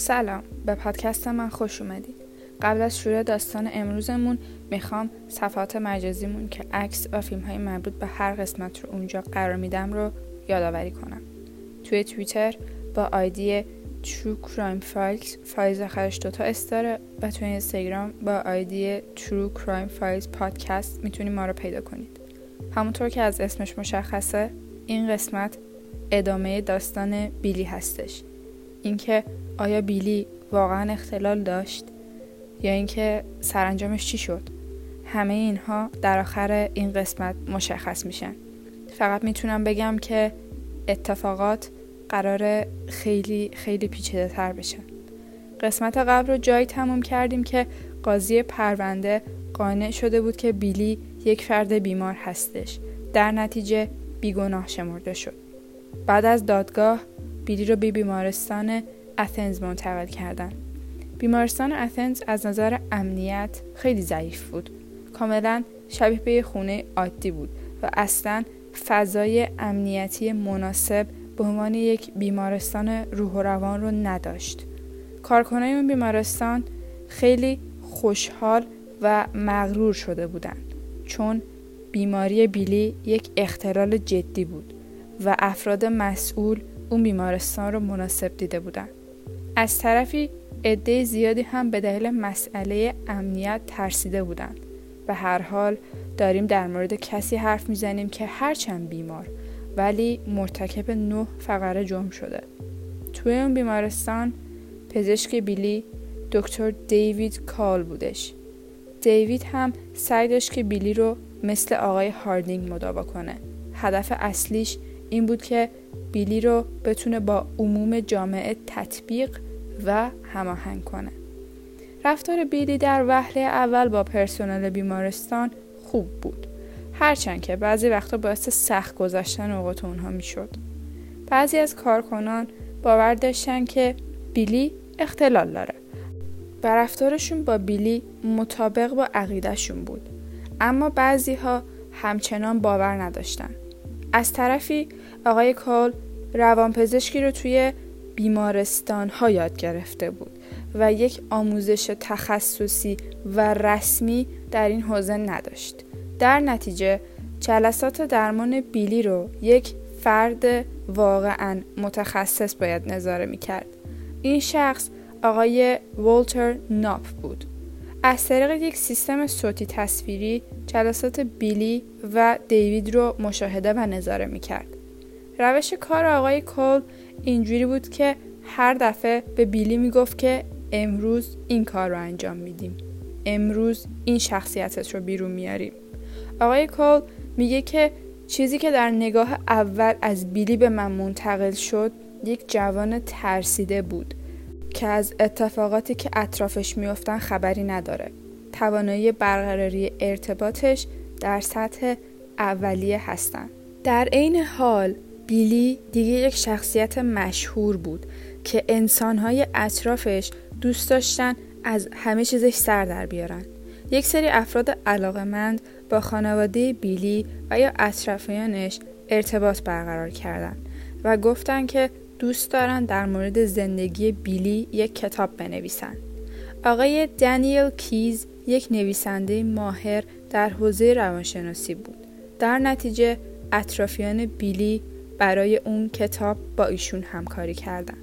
سلام. به پادکست من خوش اومدید. قبل از شروع داستان امروزمون می‌خوام صفحات مجازیمون که عکس و فیلم های مربوط به هر قسمت رو اونجا قرار میدم رو یادآوری کنم. توی توییتر با آیدی True Crime Files فایز آخرش دوتا استاره و توی اینستاگرام با آیدی True Crime Files پادکست می‌تونید ما رو پیدا کنید. همونطور که از اسمش مشخصه این قسمت ادامه داستان بیلی هستش. اینکه آیا بیلی واقعا اختلال داشت؟ یا اینکه سرانجامش چی شد؟ همه اینها در آخر این قسمت مشخص میشن. فقط می‌تونم بگم که اتفاقات قرار خیلی خیلی پیچیده تر بشن قسمت قبل رو جایی تموم کردیم که قاضی پرونده قانع شده بود که بیلی یک فرد بیمار هستش. در نتیجه بیگناه شمرده شد. بعد از دادگاه بیلی رو به بیمارستان اتنز منتقل کردن. بیمارستان اتنز از نظر امنیت خیلی ضعیف بود. کاملا شبیه به خونه عادی بود و اصلا فضای امنیتی مناسب به عنوان یک بیمارستان روح و روان رو نداشت. کارکنای اون بیمارستان خیلی خوشحال و مغرور شده بودند چون بیماری بیلی یک اختلال جدی بود و افراد مسئول اون بیمارستان رو مناسب دیده بودند. از طرفی عده زیادی هم به دلیل مسئله امنیت ترسیده بودند و هر حال داریم در مورد کسی حرف می‌زنیم که هرچند بیمار ولی مرتکب نه فقره جرم شده. توی اون بیمارستان پزشک بیلی دکتر دیوید کال بودش. دیوید هم سعی داشت که بیلی رو مثل آقای هاردینگ مداوا کنه. هدف اصلیش این بود که بیلی رو بتونه با عموم جامعه تطبیق و هماهنگ کنه. رفتار بیلی در وهله اول با پرسنل بیمارستان خوب بود. هرچند که بعضی وقتا باعث سخت گذشتن اوقات اونها می‌شد. بعضی از کارکنان باور داشتن که بیلی اختلال داره و رفتارشون با بیلی مطابق با عقیدهشون بود. اما بعضی ها همچنان باور نداشتن. از طرفی آقای کال روانپزشکی رو توی بیمارستان ها یاد گرفته بود و یک آموزش تخصصی و رسمی در این حوزه نداشت. در نتیجه جلسات درمان بیلی رو یک فرد واقعا متخصص باید نظاره می کرد. این شخص آقای والتر ناپ بود. از طریق یک سیستم صوتی تصویری جلسات بیلی و دیوید رو مشاهده و نظاره می کرد. روش کار آقای کول اینجوری بود که هر دفعه به بیلی می‌گفت که امروز این کار رو انجام میدیم. امروز این شخصیتت رو بیرون میاریم آقای کول میگه که چیزی که در نگاه اول از بیلی به من منتقل شد یک جوان ترسیده بود که از اتفاقاتی که اطرافش میافتن خبری نداره. توانایی برقراری ارتباطش در سطح اولیه هستن. در عین حال بیلی دیگه یک شخصیت مشهور بود که انسانهای اطرافش دوست داشتن از همه چیزش سر در بیارن. یک سری افراد علاقمند با خانواده بیلی و یا اطرافیانش ارتباط برقرار کردن و گفتن که دوست دارن در مورد زندگی بیلی یک کتاب بنویسن. آقای دانیل کیز یک نویسنده ماهر در حوزه روانشناسی بود. در نتیجه اطرافیان بیلی برای اون کتاب با ایشون همکاری کردن.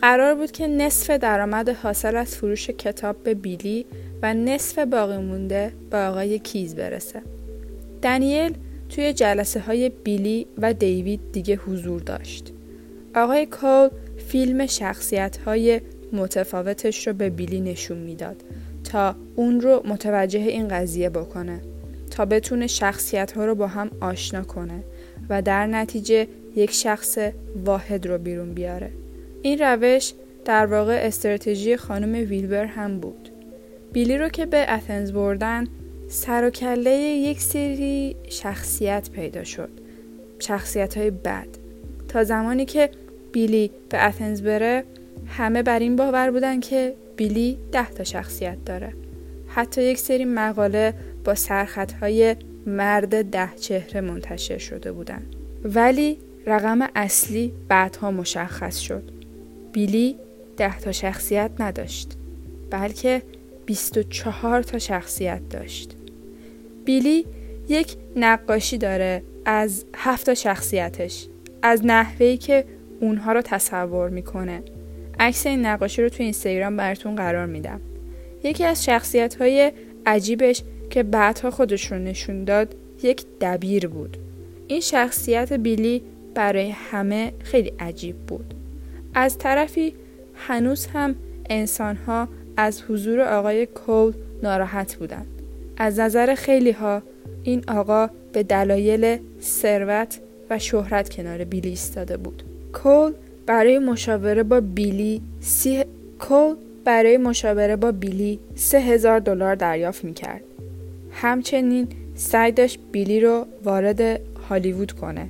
قرار بود که نصف درآمد حاصل از فروش کتاب به بیلی و نصف باقی مونده به آقای کیز برسه. دنیل توی جلسه های بیلی و دیوید دیگه حضور داشت. آقای کول فیلم شخصیت های متفاوتش رو به بیلی نشون می‌داد تا اون رو متوجه این قضیه بکنه تا بتونه شخصیت ها رو با هم آشنا کنه و در نتیجه یک شخص واحد رو بیرون بیاره. این روش در واقع استراتژی خانم ویلبر هم بود. بیلی رو که به اتنز بردن سر و کله یک سری شخصیت پیدا شد. شخصیت های بد. تا زمانی که بیلی به اتنز بره همه بر این باور بودن که بیلی ده تا شخصیت داره. حتی یک سری مقاله با های مرد ده چهره منتشر شده بودن. ولی رقم اصلی بعدها مشخص شد. بیلی ده تا شخصیت نداشت بلکه 24 تا شخصیت داشت. بیلی یک نقاشی داره از هفت شخصیتش از نحوهی که اونها رو تصور می‌کنه. عکس این نقاشی رو تو اینستاگرام براتون قرار میدم. یکی از شخصیت های عجیبش که بعدها خودش رو نشون داد یک دبیر بود. این شخصیت بیلی برای همه خیلی عجیب بود. از طرفی هنوز هم انسانها از حضور آقای کول ناراحت بودند. از نظر خیلی ها این آقا به دلایل ثروت و شهرت کنار بیلی ایستاده بود. کول برای مشاوره با بیلی سی... کول برای مشاوره با بیلی سه هزار دلار دریافت می‌کرد. همچنین سعی داشت بیلی رو وارد هالیوود کنه.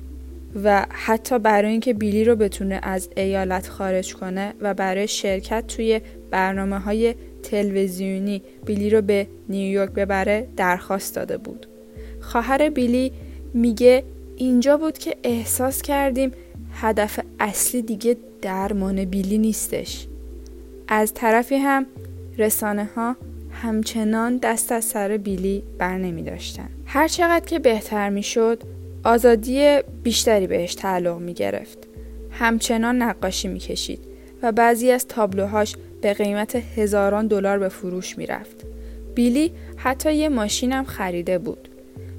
و حتی برای اینکه بیلی رو بتونه از ایالت خارج کنه و برای شرکت توی برنامه های تلویزیونی بیلی رو به نیویورک ببره درخواست داده بود. خواهر بیلی میگه اینجا بود که احساس کردیم هدف اصلی دیگه درمان بیلی نیستش. از طرفی هم رسانه ها همچنان دست از سر بیلی بر نمی داشتن. هر چقدر که بهتر می شد آزادی بیشتری بهش تعلق می گرفت. همچنان نقاشی می کشید و بعضی از تابلوهاش به قیمت هزاران دلار به فروش می رفت. بیلی حتی یه ماشینم خریده بود.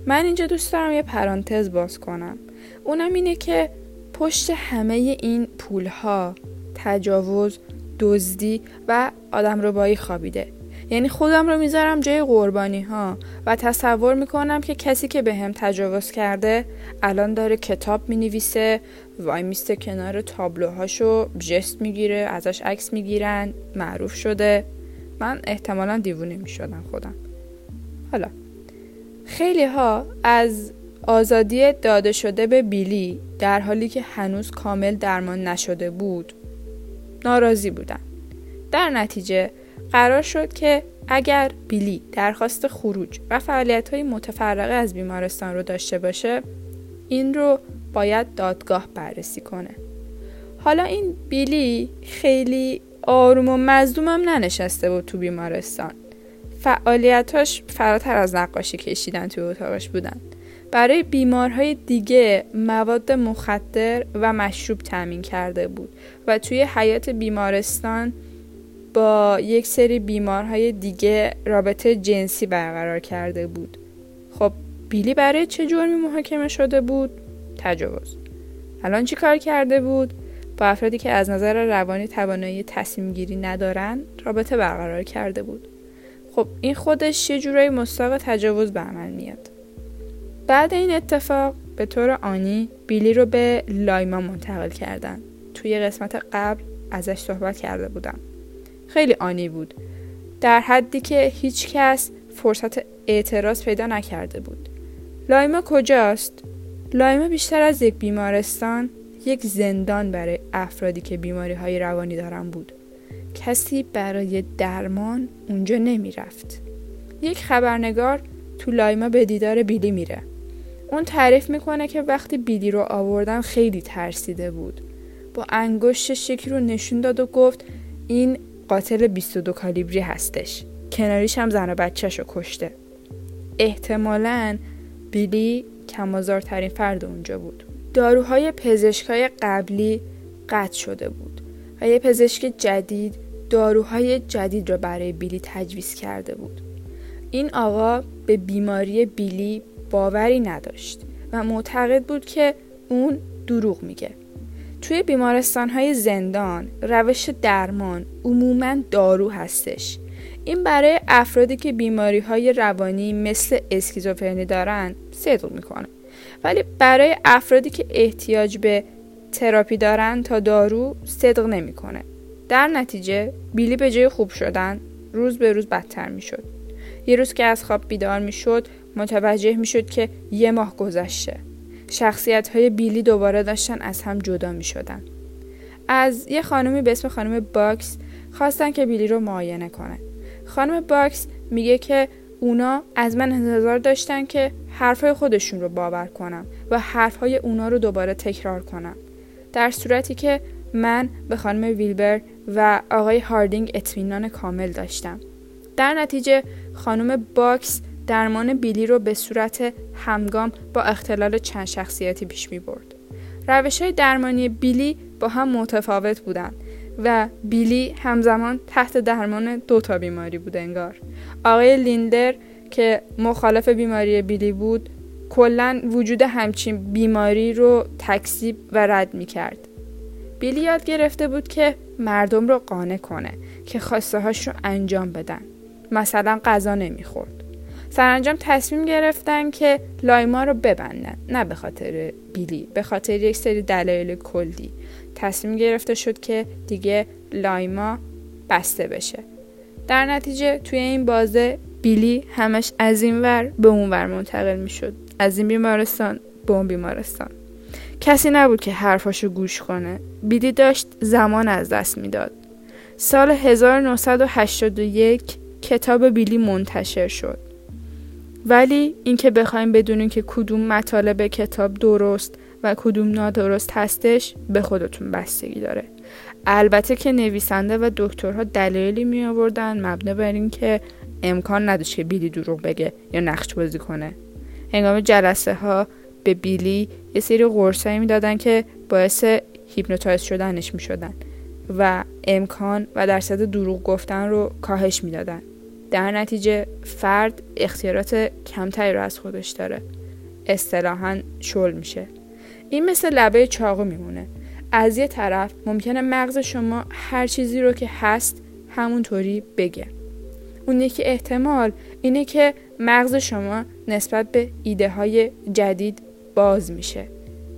من اینجا دوست دارم یه پرانتز باز کنم. اونم اینه که پشت همه این پولها تجاوز، دزدی و آدم ربایی خوابیده یعنی خودم رو می‌ذارم جای قربانی ها. و تصور می‌کنم که کسی که به هم تجاوز کرده الان داره کتاب می‌نویسه وای میسته کنار تابلوهاشو جست می‌گیره ازش عکس می‌گیرن معروف شده. من احتمالا دیوونه می‌شدم خودم. حالا خیلی ها از آزادی داده شده به بیلی در حالی که هنوز کامل درمان نشده بود ناراضی بودن. در نتیجه قرار شد که اگر بیلی درخواست خروج و فعالیت های متفرقه از بیمارستان رو داشته باشه این رو باید دادگاه بررسی کنه. حالا این بیلی خیلی آروم و مزدوم هم ننشسته بود تو بیمارستان. فعالیتاش فراتر از نقاشی کشیدن توی اتاقش بودن. برای بیمارهای دیگه مواد مخدر و مشروب تامین کرده بود و توی حیات بیمارستان با یک سری بیمارهای دیگه رابطه جنسی برقرار کرده بود. خب بیلی برای چه جرمی محاکمه شده بود؟ تجاوز. الان چی کار کرده بود؟ با افرادی که از نظر روانی توانایی تصمیم گیری ندارن رابطه برقرار کرده بود. خب این خودش یه جورایی مستاق تجاوز به عمل میاد. بعد این اتفاق به طور آنی بیلی رو به لایما منتقل کردن. توی قسمت قبل ازش صحبت کرده بودم. خیلی آنی بود. در حدی که هیچ کس فرصت اعتراض پیدا نکرده بود. لایما کجاست؟ لایما بیشتر از یک بیمارستان یک زندان برای افرادی که بیماری های روانی دارن بود. کسی برای درمان اونجا نمی رفت. یک خبرنگار تو لایما به دیدار بیلی میره. اون تعریف می‌کنه که وقتی بیلی رو آوردن خیلی ترسیده بود. با انگشتش یکی رو نشون داد و گفت این قاتل 22 کالیبری هستش. کناریش هم زن و بچهش کشته. احتمالا بیلی کمازارترین فرد اونجا بود. داروهای پزشکای قبلی قطع شده بود و یه پزشک جدید داروهای جدید را برای بیلی تجویز کرده بود. این آقا به بیماری بیلی باوری نداشت و معتقد بود که اون دروغ میگه. توی بیمارستان های زندان روش درمان عموما دارو هستش. این برای افرادی که بیماری های روانی مثل اسکیزوفرنی دارن صدق می‌کنه. ولی برای افرادی که احتیاج به تراپی دارن تا دارو صدق نمی‌کنه. در نتیجه بیلی به جای خوب شدن روز به روز بدتر می‌شد. یه روز که از خواب بیدار می‌شد متوجه می‌شد که یه ماه گذشته. شخصیت های بیلی دوباره داشتن از هم جدا می شدن. از یه خانمی به اسم خانم باکس خواستن که بیلی رو معاینه کنه. خانم باکس میگه که اونا از من انتظار داشتن که حرفای خودشون رو باور کنم و حرفهای اونا رو دوباره تکرار کنم. در صورتی که من به خانم ویلبر و آقای هاردینگ اطمینان کامل داشتم در نتیجه خانم باکس درمان بیلی رو به صورت همگام با اختلال چند شخصیتی پیش می برد. روش های درمانی بیلی با هم متفاوت بودند و بیلی همزمان تحت درمان دو تا بیماری بود انگار. آقای لیندر که مخالف بیماری بیلی بود کلا وجود همچین بیماری رو تکذیب و رد می کرد. بیلی یاد گرفته بود که مردم رو قانع کنه که خواسته هاش رو انجام بدن. مثلا غذا نمی‌خورد. سرانجام تصمیم گرفتن که لایما رو ببندن نه به خاطر بیلی به خاطر یک سری دلایل کلی. تصمیم گرفته شد که دیگه لایما بسته بشه. در نتیجه توی این بازه بیلی همش از این ور به اون ور منتقل می شد از این بیمارستان به اون بیمارستان. کسی نبود که حرفاشو گوش کنه. بیلی داشت زمان از دست می‌داد. سال 1981 کتاب بیلی منتشر شد. ولی اینکه بخوایم بدونیم که کدوم مطالب کتاب درست و کدوم نادرست هستش به خودتون بستگی داره. البته که نویسنده و دکترها دلایلی می آوردن مبنی بر اینکه امکان نداشت که بیلی دروغ بگه یا نقش بازی کنه. هنگام جلسه ها به بیلی یه سری قرصایی می‌دادن که باعث hypnotize شدنش می شدن و امکان و درصد دروغ گفتن رو کاهش می‌دادن. در نتیجه فرد اختیارات کمتری رو از خودش داره. اصطلاحا شل میشه. این مثل لبه چاقو میمونه. از یه طرف ممکنه مغز شما هر چیزی رو که هست همونطوری بگه. اون یکی احتمال اینه که مغز شما نسبت به ایده های جدید باز میشه.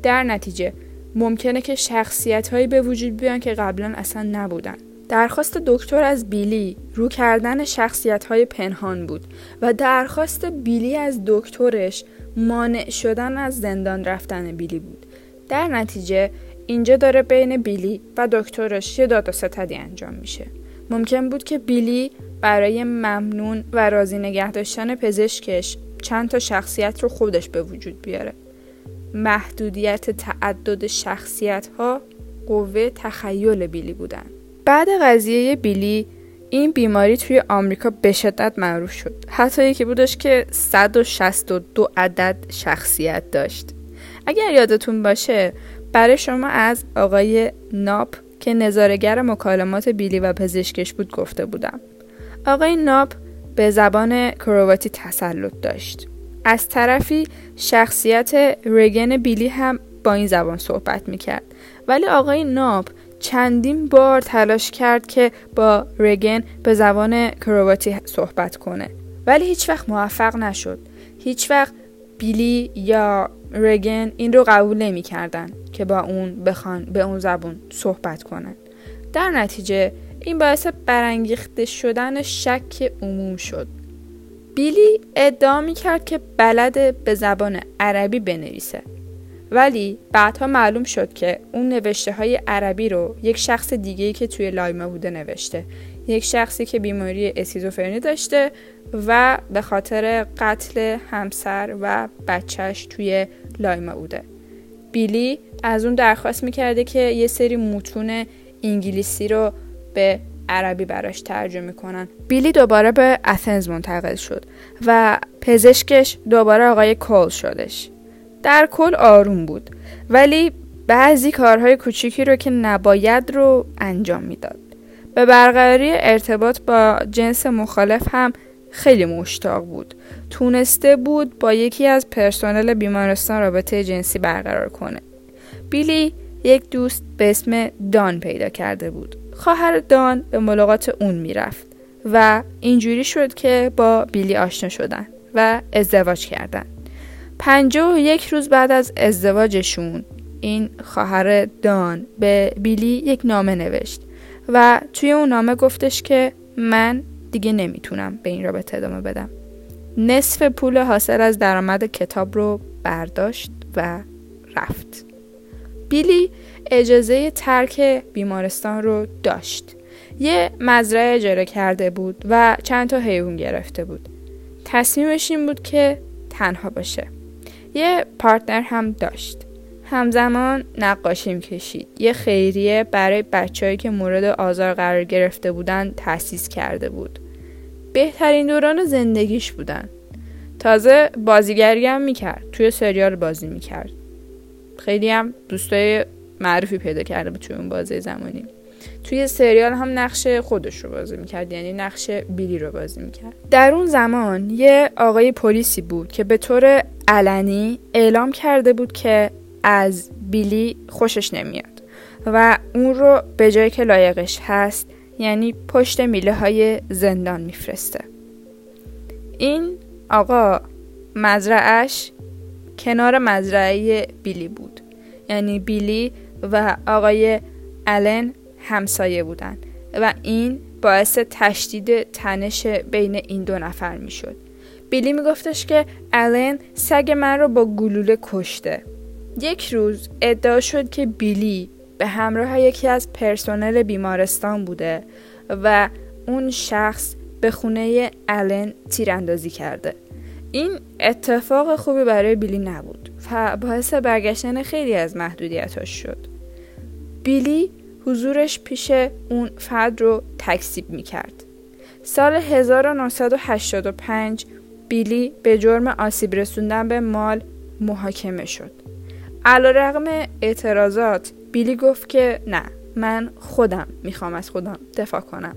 در نتیجه ممکنه که شخصیت هایی به وجود بیان که قبلا اصلا نبودن. درخواست دکتر از بیلی رو کردن شخصیت های پنهان بود و درخواست بیلی از دکترش مانع شدن از زندان رفتن بیلی بود. در نتیجه اینجا داره بین بیلی و دکترش یه داد و ستدی انجام میشه. ممکن بود که بیلی برای ممنون و راضی نگه داشتن پزشکش چند تا شخصیت رو خودش به وجود بیاره. محدودیت تعدد شخصیت ها قوه تخیل بیلی بودن. بعد قضیه بیلی این بیماری توی آمریکا به شدت معروف شد. حتی یکی بودش که 162 عدد شخصیت داشت. اگر یادتون باشه برای شما از آقای ناپ که نظارگر مکالمات بیلی و پزشکش بود گفته بودم. آقای ناپ به زبان کرواتی تسلط داشت. از طرفی شخصیت رگن بیلی هم با این زبان صحبت می‌کرد. ولی آقای ناپ چندین بار تلاش کرد که با رگن به زبان کرواتی صحبت کنه. ولی هیچ وقت موفق نشد. هیچ وقت بیلی یا رگن این رو قبول نمی کردن که با اون بخوان به اون زبون صحبت کنن. در نتیجه این باعث برانگیخته شدن شک عموم شد. بیلی ادعا می کرد که بلد به زبان عربی بنویسه. ولی بعدها معلوم شد که اون نوشته های عربی رو یک شخص دیگه که توی لایما بوده نوشته. یک شخصی که بیماری اسیزوفرنی داشته و به خاطر قتل همسر و بچهش توی لایما بوده. بیلی از اون درخواست می‌کرده که یه سری متون انگلیسی رو به عربی براش ترجمه کنن بیلی دوباره به اتنز منتقل شد و پزشکش دوباره آقای کول شدش. در کل آروم بود. ولی بعضی کارهای کوچیکی رو که نباید رو انجام می‌داد. به برقراری ارتباط با جنس مخالف هم خیلی مشتاق بود. تونسته بود با یکی از پرسنل بیمارستان رابطه جنسی برقرار کنه. بیلی یک دوست به اسم دان پیدا کرده بود. خواهر دان به ملاقات اون می‌رفت و اینجوری شد که با بیلی آشنا شدن و ازدواج کردن. پنجاه و یک روز بعد از ازدواجشون این خواهر دان به بیلی یک نامه نوشت و توی اون نامه گفتش که من دیگه نمی‌تونم به این رابطه ادامه بدم. نصف پول حاصل از درآمد کتاب رو برداشت و رفت. بیلی اجازه ترک بیمارستان رو داشت. یه مزرعه اجاره کرده بود و چند تا حیوان گرفته بود. تصمیمش این بود که تنها باشه. یه پارتنر هم داشت همزمان نقاشی کشید. یه خیریه برای بچههایی که مورد آزار قرار گرفته بودن تأسیس کرده بود. بهترین دوران زندگیش بودن. تازه بازیگری هم می‌کرد. توی سریال بازی می‌کرد. خیلی هم دوستای معروفی پیدا کرده بود توی اون بازی زمانی. توی سریال هم نقش خودش رو بازی می‌کرد یعنی نقش بیلی رو بازی می‌کرد. در اون زمان یه آقای پلیسی بود که به طور علنی اعلام کرده بود که از بیلی خوشش نمیاد و اون رو به جایی که لایقش هست یعنی پشت میله های زندان میفرسته. این آقا مزرعش کنار مزرعه بیلی بود. یعنی بیلی و آقای الن همسایه بودن و این باعث تشدید تنش بین این دو نفر می‌شد. بیلی میگفتش که الن سگ من رو با گلوله کشته. یک روز ادعا شد که بیلی به همراه یکی از پرسنل بیمارستان بوده و اون شخص به خونه الن تیراندازی کرده. این اتفاق خوبی برای بیلی نبود و باعث برگشتن خیلی از محدودیتاش شد. بیلی حضورش پیش اون فرد رو تکسیب می کرد. سال 1985 بیلی به جرم آسیب رسوندن به مال محاکمه شد. علا رقم اعتراضات بیلی گفت که نه من خودم می‌خوام از خودم دفاع کنم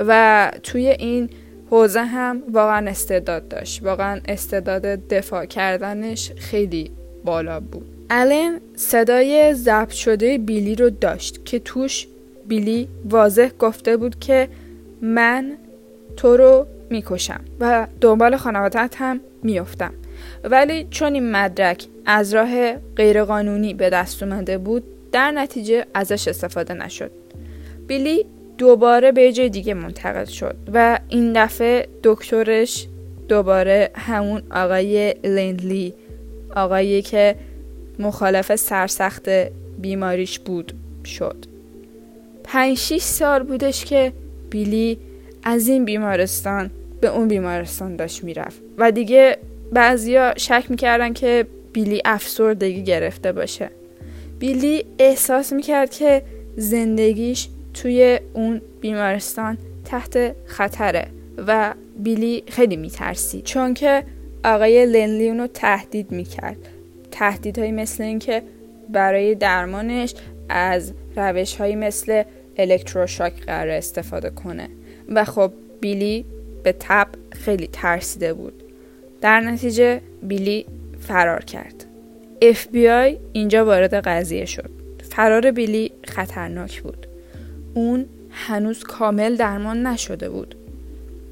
و توی این حوزه هم واقعا استعداد داشت واقعا استعداد دفاع کردنش خیلی بالا بود الن صدای ضبط شده بیلی رو داشت که توش بیلی واضح گفته بود که من تو رو می‌کشم و دنبال خانوادت هم میافتم. ولی چون این مدرک از راه غیرقانونی به دست اومده بود در نتیجه ازش استفاده نشد. بیلی دوباره به جای دیگه منتقل شد و این دفعه دکترش دوباره همون آقای لندلی آقایی که مخالف سرسخت بیماریش بود شد. پنج شیش سال بودش که بیلی از این بیمارستان به اون بیمارستان داشت می‌رفت و دیگه بعضیا شک می‌کردن که بیلی افسردگی گرفته باشه. بیلی احساس می‌کرد که زندگیش توی اون بیمارستان تحت خطره و بیلی خیلی میترسید چون که آقای لنلی اونو تهدید می‌کرد. تهدیدهایی مثل اینکه برای درمانش از روش هایی مثل الکتروشاک قرار استفاده کنه. و خب بیلی به تب خیلی ترسیده بود. در نتیجه بیلی فرار کرد. FBI اینجا وارد قضیه شد. فرار بیلی خطرناک بود. اون هنوز کامل درمان نشده بود.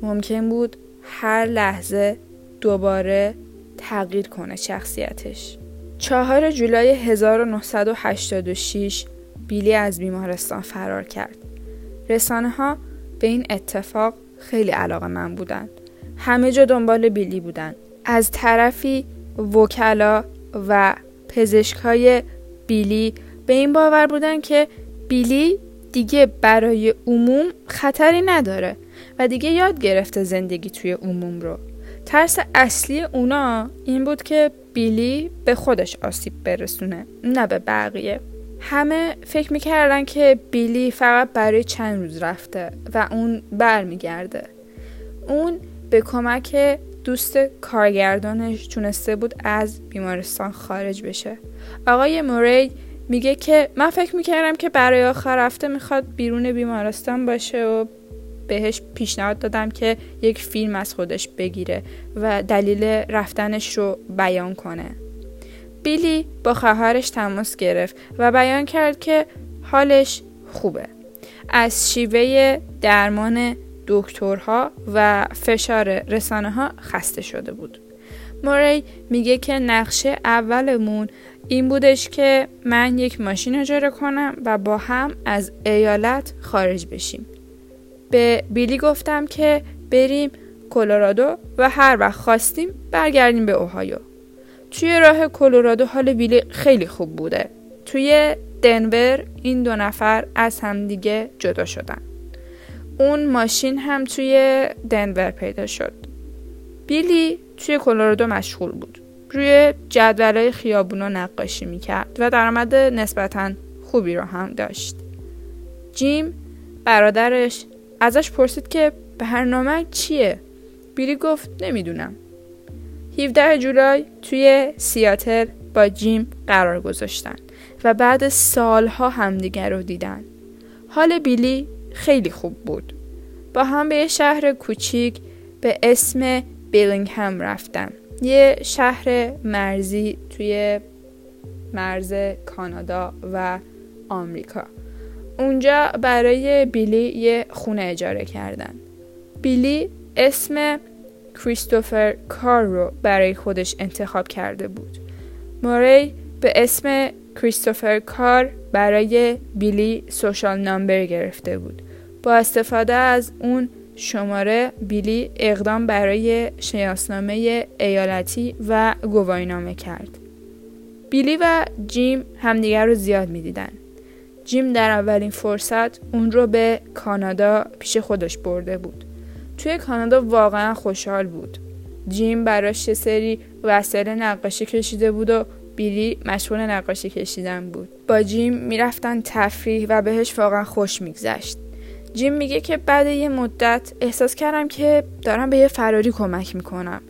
ممکن بود هر لحظه دوباره تغییر کنه شخصیتش. چهار جولای 1986 بیلی از بیمارستان فرار کرد. رسانه ها به این اتفاق خیلی علاقه من بودن. همه جا دنبال بیلی بودن. از طرفی وکلا و پزشکای بیلی به این باور بودن که بیلی دیگه برای عموم خطری نداره و دیگه یاد گرفته زندگی توی عموم رو. ترس اصلی اونا این بود که بیلی به خودش آسیب برسونه نه به بقیه. همه فکر می‌کردن که بیلی فقط برای چند روز رفته و اون برمیگرده. اون به کمک دوست کارگردانش تونسته بود از بیمارستان خارج بشه. آقای موری میگه که من فکر می‌کردم که برای آخر هفته می‌خواد بیرون بیمارستان باشه و بهش پیشنهاد دادم که یک فیلم از خودش بگیره و دلیل رفتنش رو بیان کنه. بیلی با خواهرش تماس گرفت و بیان کرد که حالش خوبه. از شیوه درمان دکترها و فشار رسانه ها خسته شده بود. موری میگه که نقشه اولمون این بودش که من یک ماشین اجاره کنم و با هم از ایالت خارج بشیم. به بیلی گفتم که بریم کلرادو و هر وقت خواستیم برگردیم به اوهایو. توی راه کلرادو حال بیلی خیلی خوب بوده. توی دنور این دو نفر از همدیگه جدا شدن. اون ماشین هم توی دنور پیدا شد. بیلی توی کلرادو مشغول بود. روی جدولای خیابونا نقاشی می‌کرد و درآمد نسبتا خوبی رو هم داشت. جیم برادرش ازش پرسید که برنامه چیه؟ بیلی گفت نمی‌دونم. 17 جولای توی سیاتل با جیم قرار گذاشتن و بعد سالها همدیگر رو دیدن. حال بیلی خیلی خوب بود. با هم به شهر کوچیک به اسم بیلینگهم رفتن. یه شهر مرزی توی مرز کانادا و آمریکا. اونجا برای بیلی یه خونه اجاره کردن بیلی اسم کریستوفر کار رو برای خودش انتخاب کرده بود موری به اسم کریستوفر کار برای بیلی سوشال نامبر گرفته بود با استفاده از اون شماره بیلی اقدام برای شناسنامه ایالتی و گواهینامه کرد. بیلی و جیم همدیگر رو زیاد می‌دیدن. جیم در اولین فرصت اون رو به کانادا پیش خودش برده بود. توی کانادا واقعا خوشحال بود. جیم براش سری وسایل نقاشی کشیده بود و بیلی مشغول نقاشی کشیدن بود. با جیم می‌رفتن تفریح و بهش واقعا خوش میگذشت. جیم میگه که بعد یه مدت احساس کردم که دارم به یه فراری کمک می‌کنم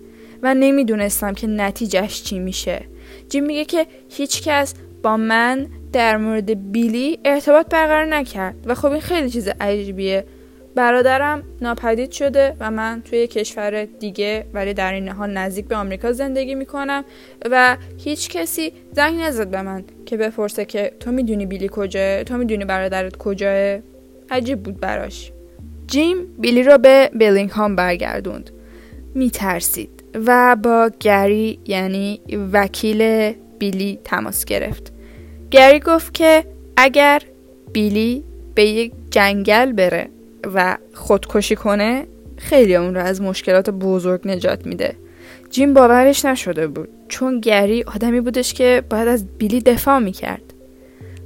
و نمی‌دونستم که نتیجهش چی میشه جیم میگه که هیچکس با من در مورد بیلی ارتباط برقرار نکرد و خب این خیلی چیز عجیبیه. برادرم ناپدید شده و من توی کشور دیگه ولی در این حال نزدیک به آمریکا زندگی می‌کنم و هیچ کسی زنگ نزد به من که بپرسه که تو می‌دونی بیلی کجاه تو می‌دونی برادرت کجاه عجیب بود براش. جیم بیلی رو به بلینگهام برگردوند. میترسید و با گری یعنی وکیل بیلی تماس گرفت. گری گفت که اگر بیلی به یک جنگل بره و خودکشی کنه خیلی اون رو از مشکلات بزرگ نجات میده جیم باورش نشده بود چون گری آدمی بودش که باید از بیلی دفاع می‌کرد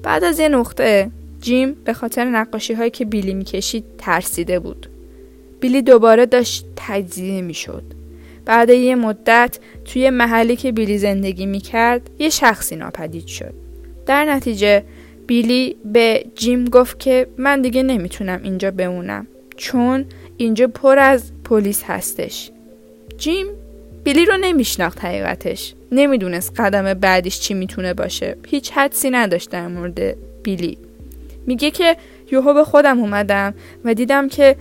بعد از یه نقطه جیم به خاطر نقاشی هایی که بیلی می‌کشید ترسیده بود. بیلی دوباره داشت تجزیه می‌شد. بعد یه مدت توی محلی که بیلی زندگی می‌کرد یه شخصی ناپدید شد. در نتیجه بیلی به جیم گفت که من دیگه نمی‌تونم اینجا بمونم چون اینجا پر از پلیس هستش. جیم بیلی رو نمیشناخت حقیقتش. نمی‌دونست قدم بعدیش چی می‌تونه باشه. هیچ حدسی نداشت در مورد بیلی. میگه که یوهو به خودم اومدم و دیدم که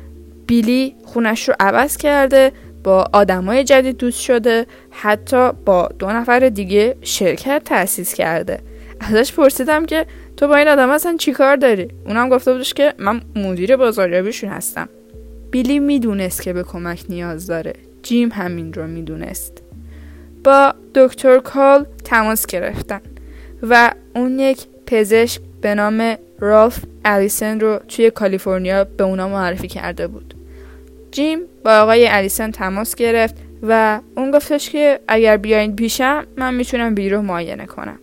بیلی خونش رو عوض کرده با آدمای جدید دوست شده حتی با دو نفر دیگه شرکت تأسیس کرده ازش پرسیدم که تو با این آدم اصلا چی کار داری؟ اونم گفته بودش که من مدیر بازاریابیشون هستم. بیلی می‌دونست که به کمک نیاز داره. جیم همین رو می‌دونست. با دکتر کال تماس گرفتن و اون یک پزشک به نام رالف الیسن رو توی کالیفرنیا به اونا معرفی کرده بود. جیم با آقای الیسن تماس گرفت و اون گفتش که اگر بیاین پیشم من می‌تونم بیلی رو معاینه کنم.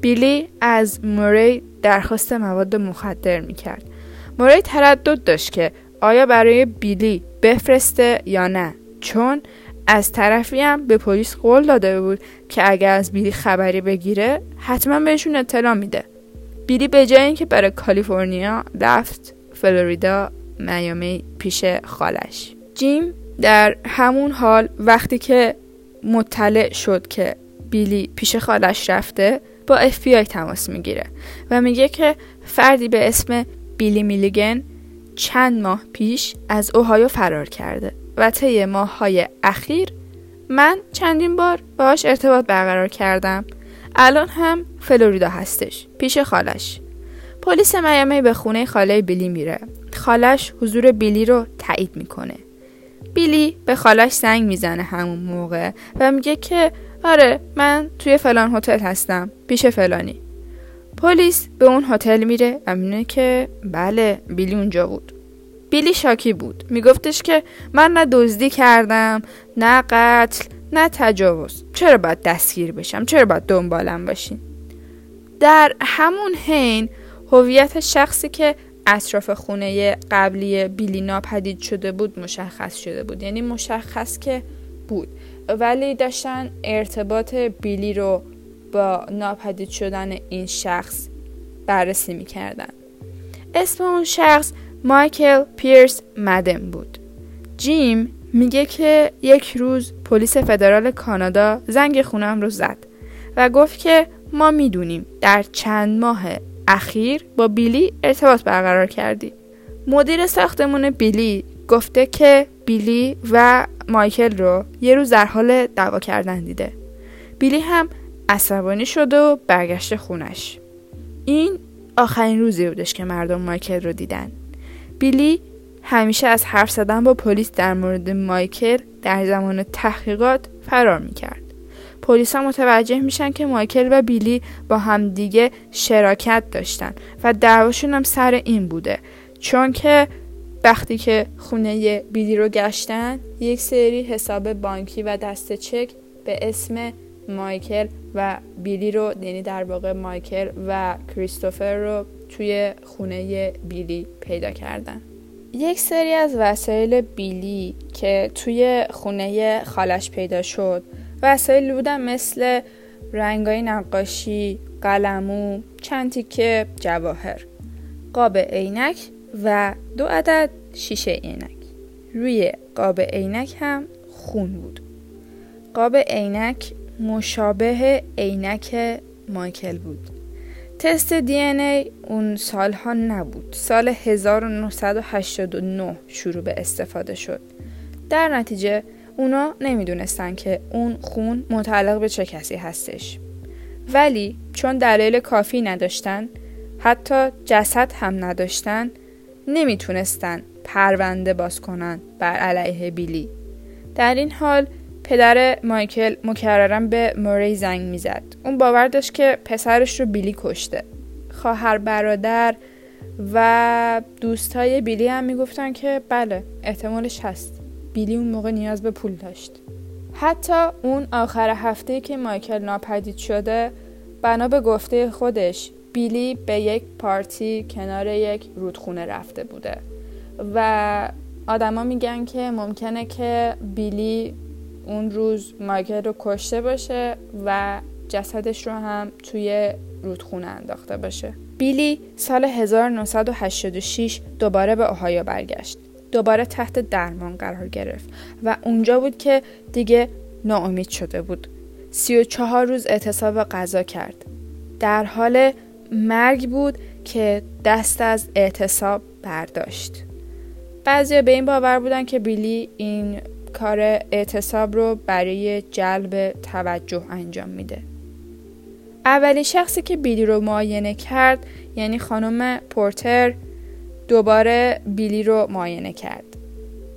بیلی از موری درخواست مواد مخدر می‌کرد. موری تردد داشت که آیا برای بیلی بفرسته یا نه چون از طرفی هم به پلیس قول داده بود که اگر از بیلی خبری بگیره حتما بهشون اطلاع میده. بیلی به جای اینکه برای کالیفرنیا رفت فلوریدا میامی پیش خالش. جیم در همون حال وقتی که مطلع شد که بیلی پیش خالش رفته با آی تماس می‌گیره و میگه که فردی به اسم بیلی میلیگن چند ماه پیش از اوهایو فرار کرده و طی های اخیر من چندین بار باهاش ارتباط برقرار کردم. الان هم فلوریدا هستش پیش خالش. پلیس میامی به خونه خاله بیلی میره. خالش حضور بیلی رو تایید می‌کنه. بیلی به خالش زنگ می‌زنه همون موقع و میگه که آره من توی فلان هتل هستم پیش فلانی. پلیس به اون هتل میره و که بله بیلی اونجا بود. بیلی شاکی بود. میگفتش که من نه دزدی کردم نه قتل نه تجاوز. چرا باید دستگیر بشم؟ چرا باید دنبالم باشین؟ در همون حین هویت شخصی که اطراف خونه قبلی بیلی ناپدید شده بود مشخص شده بود. یعنی مشخص که بود. ولی داشتن ارتباط بیلی رو با ناپدید شدن این شخص بررسی می‌کردن. اسم اون شخص مایکل پیرس مدن بود. جیم میگه که یک روز پلیس فدرال کانادا زنگ خونم رو زد و گفت که ما می‌دونیم در چند ماه اخیر با بیلی ارتباط برقرار کردی. مدیر ساختمون بیلی گفته که بیلی و مایکل رو یه روز در حال دعوا کردن دیده. بیلی هم عصبانی شده و برگشته خونش. این آخرین روزی بودش که مردم مایکل رو دیدن. بیلی همیشه از حرف زدن با پلیس در مورد مایکل در زمان تحقیقات فرار می‌کرد. پلیس ها متوجه میشن که مایکل و بیلی با همدیگه شراکت داشتن و دعواشون هم سر این بوده. چون که وقتی که خونه بیلی رو گشتن یک سری حساب بانکی و دست چک به اسم مایکل و بیلی رو یعنی در واقع مایکل و کریستوفر رو توی خونه بیلی پیدا کردن. یک سری از وسایل بیلی که توی خونه خالش پیدا شد وسایل بودن مثل رنگای نقاشی، قلمو، چند تیکه جواهر، قاب عینک و دو عدد شیشه عینک. روی قاب عینک هم خون بود. قاب عینک مشابه عینک مایکل بود. تست دی ای اون سالها نبود. سال 1989 شروع به استفاده شد. در نتیجه اونا نمی‌دونستن که اون خون متعلق به چه کسی هستش. ولی چون دلیل کافی نداشتن حتی جسد هم نداشتن نمی‌تونستن پرونده باز کنن بر علیه بیلی. در این حال پدر مایکل مکررا به موری زنگ می‌زد. اون باور داشت که پسرش رو بیلی کشته. خواهر برادر و دوستای بیلی هم می‌گفتن که بله احتمالش هست. بیلی اون موقع نیاز به پول داشت. حتی اون آخر هفته که مایکل ناپدید شده بنا به گفته خودش بیلی به یک پارتی کنار یک رودخونه رفته بوده. و آدما میگن که ممکنه که بیلی اون روز مایکل رو کشته باشه و جسدش رو هم توی رودخونه انداخته باشه. بیلی سال 1986 دوباره به اوهایو برگشت. دوباره تحت درمان قرار گرفت و اونجا بود که دیگه ناامید شده بود. سی و چهار روز اعتصاب غذا کرد. در حال مرگ بود که دست از اعتصاب برداشت. بعضی به این باور بودن که بیلی این کار اعتصاب رو برای جلب توجه انجام میده. اولین شخصی که بیلی رو معاینه کرد یعنی خانم پورتر دوباره بیلی رو معاینه کرد.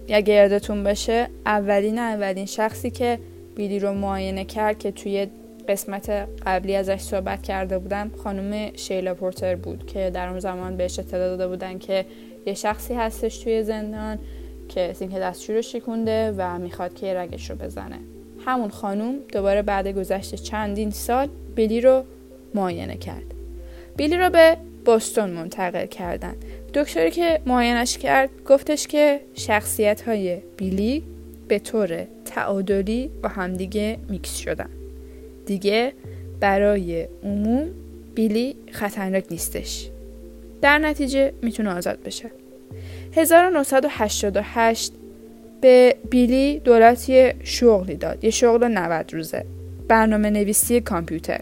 اگه یادتون باشه اولین اولین شخصی که بیلی رو معاینه کرد که توی قسمت قبلی ازش صحبت کرده بودم خانم شیلا پورتر بود که در اون زمان بهش اطلاع داده بودن که یه شخصی هستش توی زندان که سینک دستشوی رو شکونده و می‌خواد که رگش رو بزنه. همون خانوم دوباره بعد گذشت چندین سال بیلی رو معاینه کرد. بیلی رو به بوستون منتقل کردن. دکتری که معاینش کرد گفتش که شخصیت های بیلی به طور تعادلی با همدیگه میکس شدن. دیگه برای عموم بیلی خطرناک نیستش. در نتیجه می‌تونه آزاد بشه. 1988 به بیلی دولت یه شغلی داد. یه شغل 90 روزه. برنامه نویسی کامپیوتر.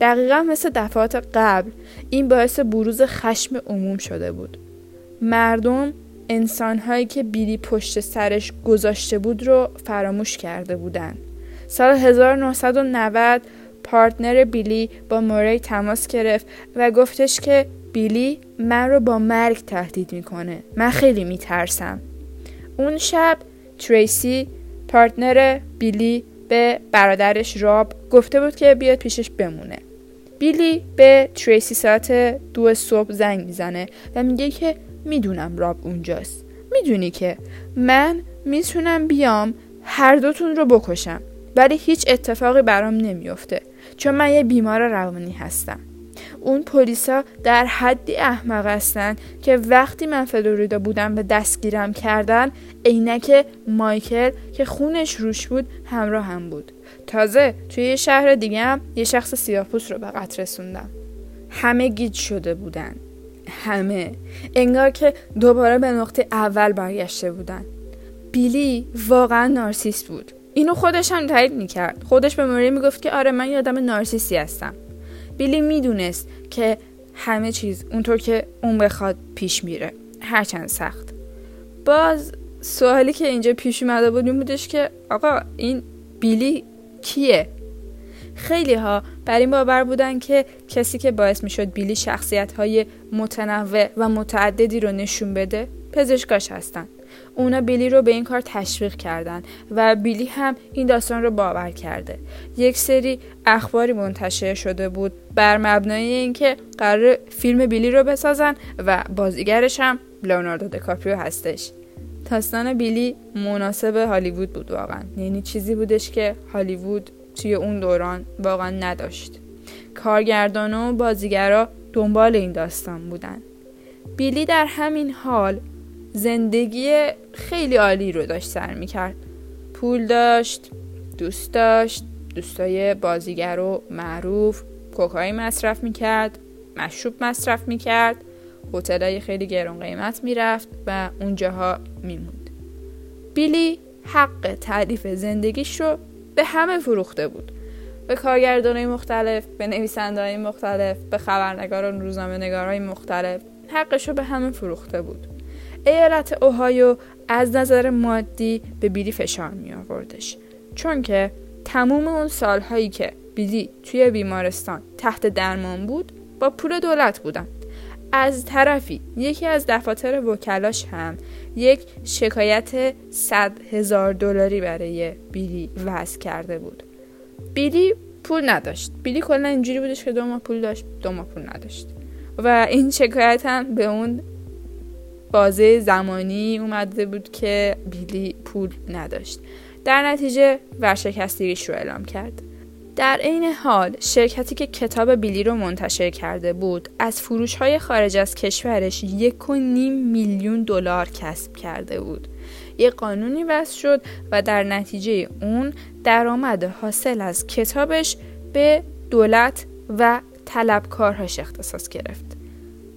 دقیقا مثل دفعات قبل این باعث بروز خشم عموم شده بود. مردم انسانهایی که بیلی پشت سرش گذاشته بود رو فراموش کرده بودند. سال 1990 پارتنر بیلی با موری تماس گرفت و گفتش که بیلی من رو با مرگ تهدید می‌کنه. من خیلی میترسم. اون شب تریسی پارتنر بیلی به برادرش راب گفته بود که بیاد پیشش بمونه. بیلی به تریسی ساعت دو صبح زنگ می‌زنه و میگه که می‌دونم راب اونجاست. می‌دونی که من می‌تونم بیام هر دوتون رو بکشم. ولی هیچ اتفاقی برام نمیافته چون من یه بیمار روانی هستم. اون پلیسا در حدی احمق هستن که وقتی من فلوریدا بودم به دستگیرم کردن عینک مایکل که خونش روش بود همراه هم بود. تازه توی یه شهر دیگه هم یه شخص سیاهپوست رو به قتل رسوندم. همه گیج شده بودن. همه. انگار که دوباره به نقطه اول برگشته بودن. بیلی واقعا نارسیست بود. اینو خودش هم تایید می‌کرد. خودش به موری می‌گفت که آره من یه آدم نارسیسی هستم. بیلی می‌دونست که همه چیز اونطور که اون بخواد پیش میره. هرچند سخت. باز سوالی که اینجا پیش اومده بود این بودش که آقا این بیلی کیه؟ خیلی ها بر این باور بودن که کسی که باعث می‌شد بیلی شخصیت های متنوع و متعددی رو نشون بده پزشکاش هستن. اونا بیلی رو به این کار تشویق کردن و بیلی هم این داستان رو باور کرده. یک سری اخباری منتشر شده بود بر مبنای اینکه قرار فیلم بیلی رو بسازن و بازیگرش هم لئوناردو دکاپریو هستش. داستان بیلی مناسب هالیوود بود واقعا. یعنی چیزی بودش که هالیوود توی اون دوران واقعا نداشت. کارگردان و بازیگرا دنبال این داستان بودن. بیلی در همین حال زندگی خیلی عالی رو داشت سر می‌کرد. پول داشت دوست داشت دوستای بازیگر و معروف کوکایی مصرف می‌کرد مشروب مصرف می‌کرد هتلای خیلی گرون قیمت می‌رفت و اونجاها میموند. بیلی حق تعریف زندگیش رو به همه فروخته بود. به کارگردانهای مختلف به نویسنده مختلف به خبرنگاران روزنامه نگارهای مختلف حقش رو به همه فروخته بود. ایالت اوهایو از نظر مادی به بیلی فشار می آوردش. چون که تموم اون سالهایی که بیلی توی بیمارستان تحت درمان بود با پول دولت بودن. از طرفی یکی از دفاتر وکلاش هم یک شکایت 100 هزار دلاری برای بیلی وضع کرده بود. بیلی پول نداشت. بیلی کلا اینجوری بودش که دو ماه پول داشت دو ماه پول نداشت. و این شکایت هم به اون بازه زمانی اومده بود که بیلی پول نداشت. در نتیجه ورشکستگیش رو اعلام کرد. در عین حال شرکتی که کتاب بیلی رو منتشر کرده بود از فروش های خارج از کشورش یک و نیم میلیون دلار کسب کرده بود. یک قانونی وضع شد و در نتیجه اون درآمد حاصل از کتابش به دولت و طلبکارهاش اختصاص گرفت.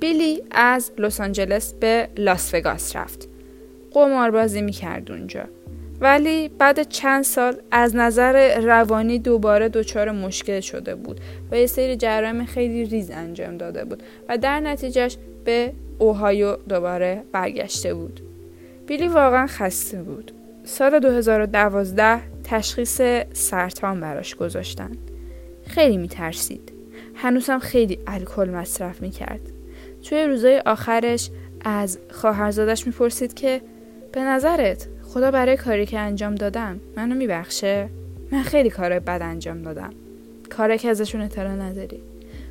بیلی از لس آنجلس به لاس وگاس رفت. قماربازی می‌کرد اونجا. ولی بعد چند سال از نظر روانی دوباره دچار مشکل شده بود و یه سری جرایم خیلی ریز انجام داده بود و در نتیجهش به اوهایو دوباره برگشته بود. بیلی واقعا خسته بود. سال 2012 تشخیص سرطان براش گذاشتن. خیلی میترسید. هنوزم خیلی الکل مصرف می‌کرد. توی روزای آخرش از خواهرزادش می‌پرسید که به نظرت خدا برای کاری که انجام دادم منو میبخشه؟ من خیلی کار بد انجام دادم. کاری که ازشون اطلاع نداری.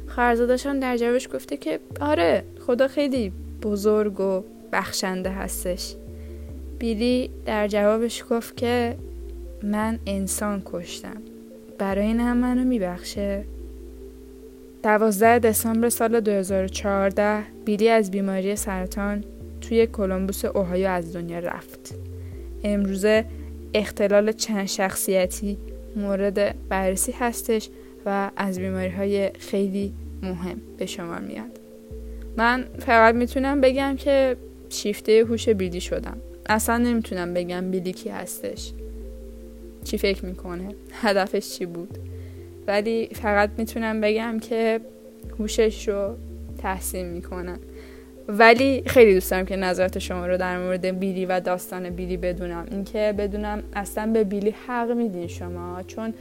خواهرزادشان در جوابش گفته که آره خدا خیلی بزرگ و بخشنده هستش. بیلی در جوابش گفت که من انسان کشتم. برای این هم منو میبخشه؟ 12 دسامبر سال 2014 بیلی از بیماری سرطان توی کلمبوس اوهایو از دنیا رفت. امروزه اختلال چند شخصیتی مورد بررسی هستش و از بیماری های خیلی مهم به شما میاد. من فقط می‌تونم بگم که شیفته هوش بیلی شدم. اصلا نمی‌تونم بگم بیلی کی هستش. چی فکر می‌کنه؟ هدفش چی بود؟ ولی فقط می‌تونم بگم که هوشش رو تحسین می‌کنم. ولی خیلی دوست دارم که نظرات شما رو در مورد بیلی و داستان بیلی بدونم. اینکه بدونم اصلا به بیلی حق میدین شما. چون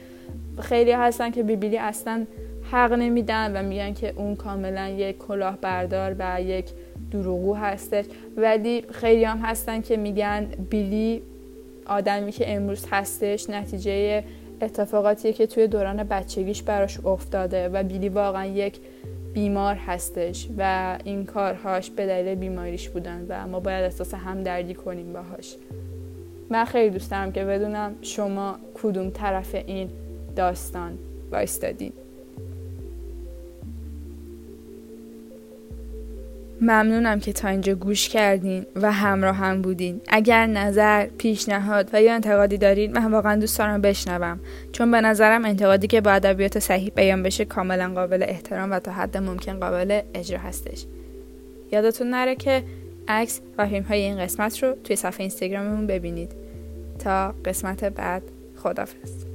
خیلی هستن که به بیلی اصلا حق نمیدن و میگن که اون کاملا یک کلاه بردار و یک دروغو هستش ولی خیلی هم هستن که میگن بیلی آدمی که امروز هستش نتیجه اتفاقاتیه که توی دوران بچگیش براش افتاده و بیلی واقعا یک بیمار هستش و این کارهاش به دلیل بیماریش بودن و ما باید احساس همدردی کنیم باهاش. من خیلی دوست دارم که بدونم شما کدوم طرف این داستان وایستادین. ممنونم که تا اینجا گوش کردین و همراه هم بودین. اگر نظر پیشنهاد و یا انتقادی دارین من واقعا دوست دارم بشنوم. چون به نظرم انتقادی که با ادبیات صحیح بیان بشه کاملا قابل احترام و تا حد ممکن قابل اجرا هستش. یادتون نره که عکس و فیلم های این قسمت رو توی صفحه اینستاگراممون ببینید. تا قسمت بعد خدافظ